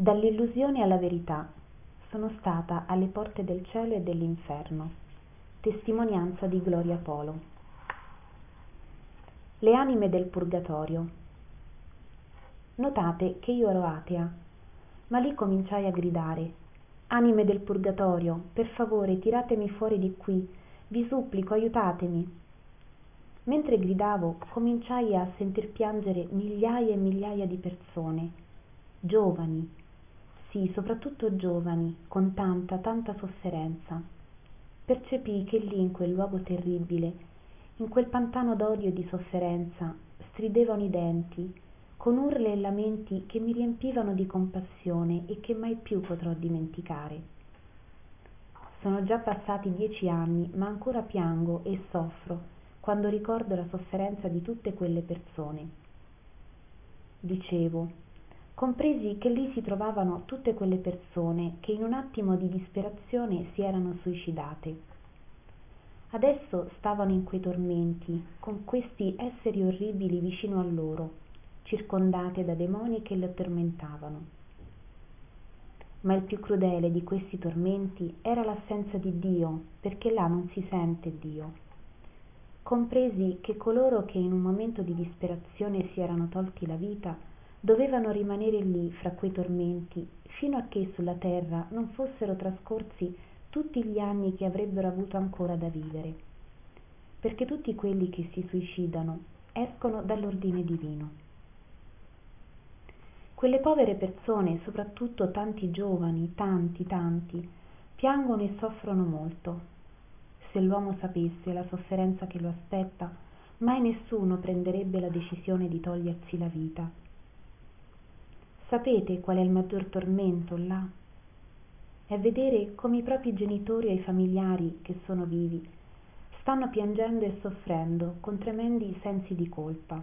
dall'illusione alla verità sono stata alle porte del cielo e dell'inferno testimonianza di gloria polo. Le anime del purgatorio. Notate che io ero atea ma lì cominciai a gridare anime del purgatorio per favore tiratemi fuori di qui vi supplico aiutatemi. Mentre gridavo cominciai a sentir piangere migliaia e migliaia di persone giovani sì soprattutto giovani con tanta tanta sofferenza. Percepii che lì in quel luogo terribile in quel pantano d'odio e di sofferenza stridevano i denti con urla e lamenti che mi riempivano di compassione e che mai più potrò dimenticare. Sono già passati dieci anni ma ancora piango e soffro quando ricordo la sofferenza di tutte quelle persone. Dicevo compresi che lì si trovavano tutte quelle persone che in un attimo di disperazione si erano suicidate. Adesso stavano in quei tormenti con questi esseri orribili vicino a loro circondate da demoni che le tormentavano ma il più crudele di questi tormenti era l'assenza di dio perché là non si sente dio. Compresi che coloro che in un momento di disperazione si erano tolti la vita dovevano rimanere lì fra quei tormenti fino a che sulla terra non fossero trascorsi tutti gli anni che avrebbero avuto ancora da vivere. Perché tutti quelli che si suicidano escono dall'ordine divino. Quelle povere persone soprattutto tanti giovani tanti tanti piangono e soffrono molto. Se l'uomo sapesse la sofferenza che lo aspetta mai nessuno prenderebbe la decisione di togliersi la vita sapete qual è il maggior tormento là? È vedere come i propri genitori e i familiari che sono vivi stanno piangendo e soffrendo con tremendi sensi di colpa.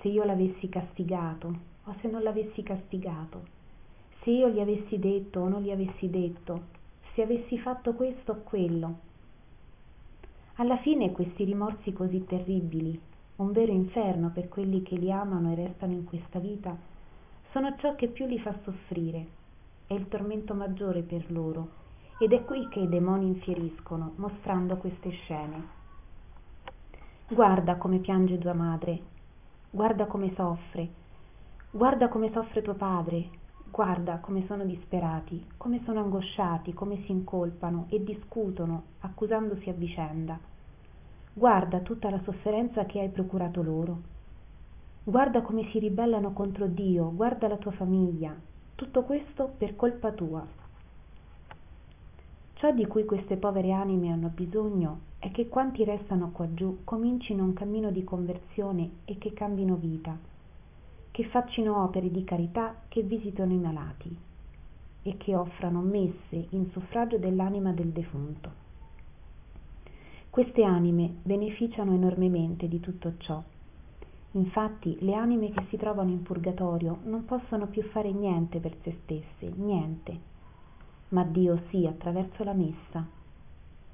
Se io l'avessi castigato o se non l'avessi castigato se io gli avessi detto o non gli avessi detto se avessi fatto questo o quello. Alla fine questi rimorsi così terribili un vero inferno per quelli che li amano e restano in questa vita sono ciò che più li fa soffrire. È il tormento maggiore per loro. Ed è qui che i demoni infieriscono mostrando queste scene. Guarda come piange tua madre. Guarda come soffre. Guarda come soffre tuo padre. Guarda come sono disperati come sono angosciati come si incolpano e discutono accusandosi a vicenda. Guarda tutta la sofferenza che hai procurato loro guarda come si ribellano contro dio guarda la tua famiglia. Tutto questo per colpa tua. Ciò di cui queste povere anime hanno bisogno è che quanti restano quaggiù comincino un cammino di conversione e che cambino vita che faccino opere di carità che visitino i malati e che offrano messe in suffragio dell'anima del defunto. Queste anime beneficiano enormemente di tutto ciò infatti le anime che si trovano in purgatorio non possono più fare niente per se stesse niente. Ma dio sì attraverso la messa.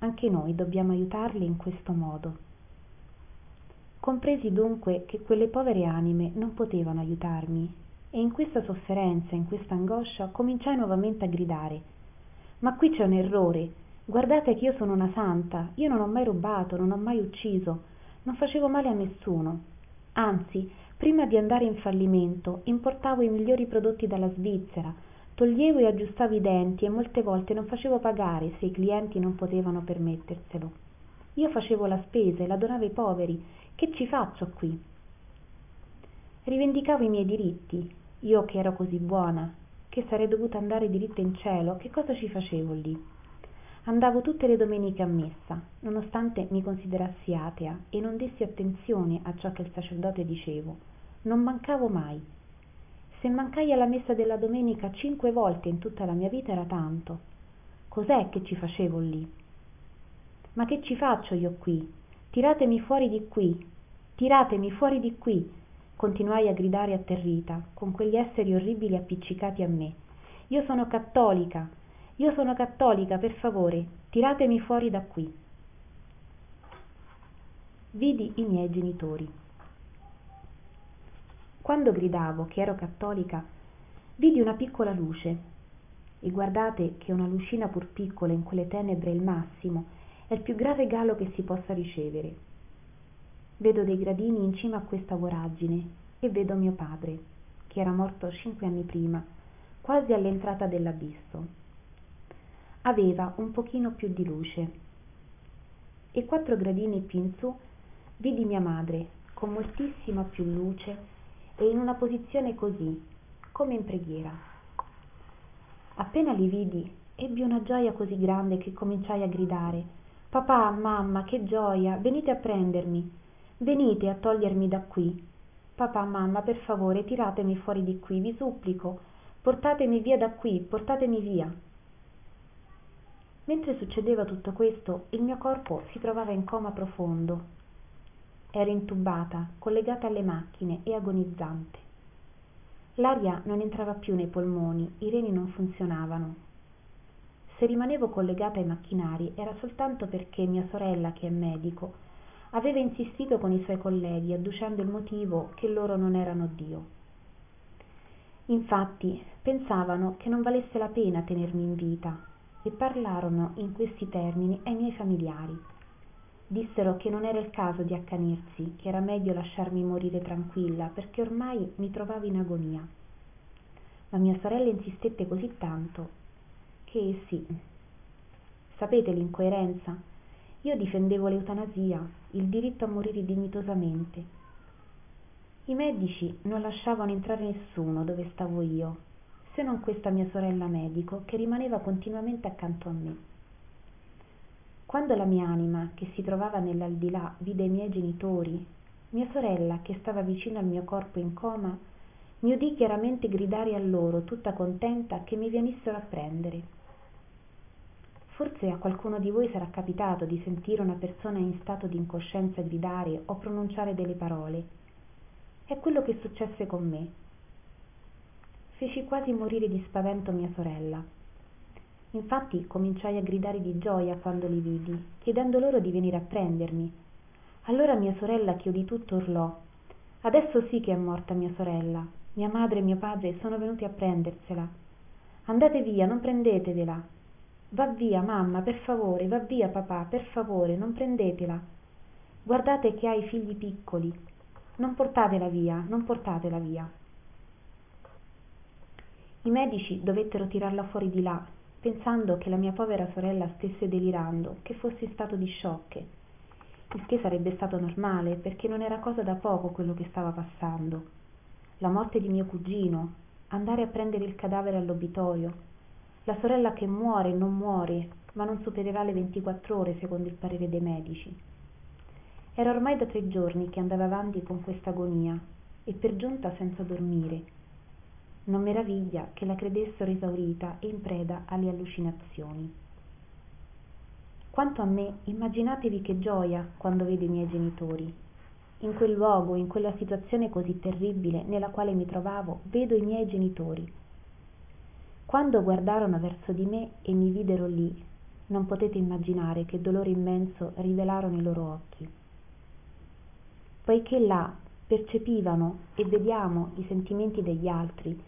Anche noi dobbiamo aiutarle in questo modo. Compresi dunque che quelle povere anime non potevano aiutarmi e in questa sofferenza in questa angoscia cominciai nuovamente a gridare. Ma qui c'è un errore. Guardate che io sono una santa. Io non ho mai rubato non ho mai ucciso. Non facevo male a nessuno anzi prima di andare in fallimento importavo i migliori prodotti dalla svizzera. Toglievo e aggiustavo i denti e molte volte non facevo pagare se i clienti non potevano permetterselo. Io facevo la spesa e la donavo ai poveri. Che ci faccio qui? Rivendicavo i miei diritti. Io che ero così buona che sarei dovuta andare diritta in cielo che cosa ci facevo lì andavo tutte le domeniche a messa nonostante mi considerassi atea e non dessi attenzione a ciò che il sacerdote dicevo. Non mancavo mai. Se mancai alla messa della domenica cinque volte in tutta la mia vita era tanto. Cos'è che ci facevo lì? Ma che ci faccio io qui? Tiratemi fuori di qui. Tiratemi fuori di qui. Continuai a gridare atterrita con quegli esseri orribili appiccicati a me. Io sono cattolica io sono cattolica per favore tiratemi fuori da qui. Vidi i miei genitori. Quando gridavo che ero cattolica vidi una piccola luce. E guardate che una lucina pur piccola in quelle tenebre è il massimo è il più gran regalo che si possa ricevere. Vedo dei gradini in cima a questa voragine e vedo mio padre che era morto cinque anni prima quasi all'entrata dell'abisso aveva un pochino più di luce. E quattro gradini più in su vidi mia madre con moltissima più luce e in una posizione così come in preghiera. Appena li vidi ebbi una gioia così grande che cominciai a gridare papà mamma che gioia venite a prendermi venite a togliermi da qui. Papà mamma per favore tiratemi fuori di qui vi supplico portatemi via da qui portatemi via mentre succedeva tutto questo il mio corpo si trovava in coma profondo. Ero intubata collegata alle macchine e agonizzante. L'aria non entrava più nei polmoni i reni non funzionavano. Se rimanevo collegata ai macchinari era soltanto perché mia sorella che è medico aveva insistito con i suoi colleghi adducendo il motivo che loro non erano dio. Infatti pensavano che non valesse la pena tenermi in vita e parlarono in questi termini ai miei familiari. Dissero che non era il caso di accanirsi che era meglio lasciarmi morire tranquilla perché ormai mi trovavo in agonia. Ma mia sorella insistette così tanto che sì sapete l'incoerenza? Io difendevo l'eutanasia il diritto a morire dignitosamente. I medici non lasciavano entrare nessuno dove stavo io se non questa mia sorella medico che rimaneva continuamente accanto a me. Quando la mia anima che si trovava nell'aldilà vide i miei genitori mia sorella che stava vicino al mio corpo in coma mi udì chiaramente gridare a loro tutta contenta che mi venissero a prendere. Forse a qualcuno di voi sarà capitato di sentire una persona in stato di incoscienza gridare o pronunciare delle parole. È quello che successe con me feci quasi morire di spavento mia sorella. Infatti cominciai a gridare di gioia quando li vidi chiedendo loro di venire a prendermi. Allora mia sorella che udì tutto urlò adesso sì che è morta mia sorella mia madre e mio padre sono venuti a prendersela. Andate via non prendetevela. Va via mamma per favore va via papà per favore non prendetela. Guardate che ha i figli piccoli. Non portatela via non portatela via i medici dovettero tirarla fuori di là pensando che la mia povera sorella stesse delirando che fossi stato di sciocche il che sarebbe stato normale perché non era cosa da poco quello che stava passando. La morte di mio cugino andare a prendere il cadavere all'obitorio la sorella che muore non muore ma non supererà le ventiquattr'ore secondo il parere dei medici. Era ormai da tre giorni che andava avanti con questa agonia e per giunta senza dormire non meraviglia che la credessero esaurita e in preda alle allucinazioni. Quanto a me immaginatevi che gioia quando vedo i miei genitori. In quel luogo in quella situazione così terribile nella quale mi trovavo vedo i miei genitori. Quando guardarono verso di me e mi videro lì non potete immaginare che dolore immenso rivelarono i loro occhi. Poiché là percepivano e vediamo i sentimenti degli altri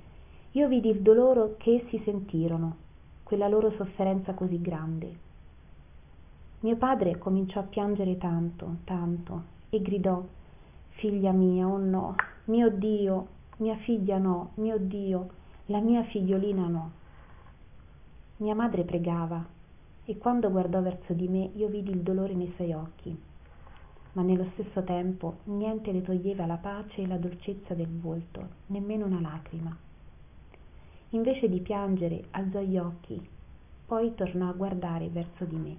io vidi il dolore che essi sentirono quella loro sofferenza così grande. Mio padre cominciò a piangere tanto tanto e gridò figlia mia oh no mio dio mia figlia no mio dio la mia figliolina no. Mia madre pregava e quando guardò verso di me io vidi il dolore nei suoi occhi. Ma nello stesso tempo niente le toglieva la pace e la dolcezza del volto nemmeno una lacrima invece di piangere alzò gli occhi poi tornò a guardare verso di me.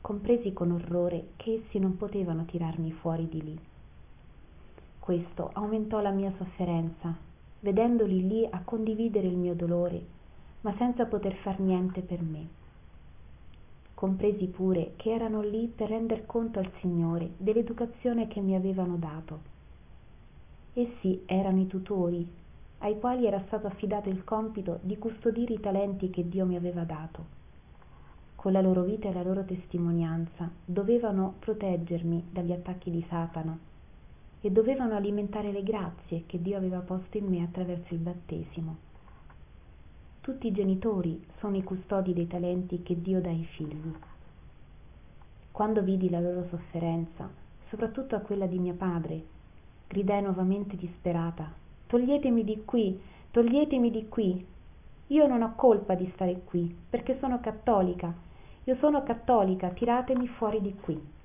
Compresi con orrore che essi non potevano tirarmi fuori di lì. Questo aumentò la mia sofferenza vedendoli lì a condividere il mio dolore ma senza poter far niente per me. Compresi pure che erano lì per render conto al signore dell'educazione che mi avevano dato. Essi erano i tutori ai quali era stato affidato il compito di custodire i talenti che dio mi aveva dato. Con la loro vita e la loro testimonianza dovevano proteggermi dagli attacchi di satana e dovevano alimentare le grazie che dio aveva posto in me attraverso il battesimo. Tutti i genitori sono i custodi dei talenti che dio dà ai figli. Quando vidi la loro sofferenza soprattutto a quella di mio padre gridai nuovamente disperata toglietemi di qui toglietemi di qui. Io non ho colpa di stare qui perché sono cattolica. Io sono cattolica tiratemi fuori di qui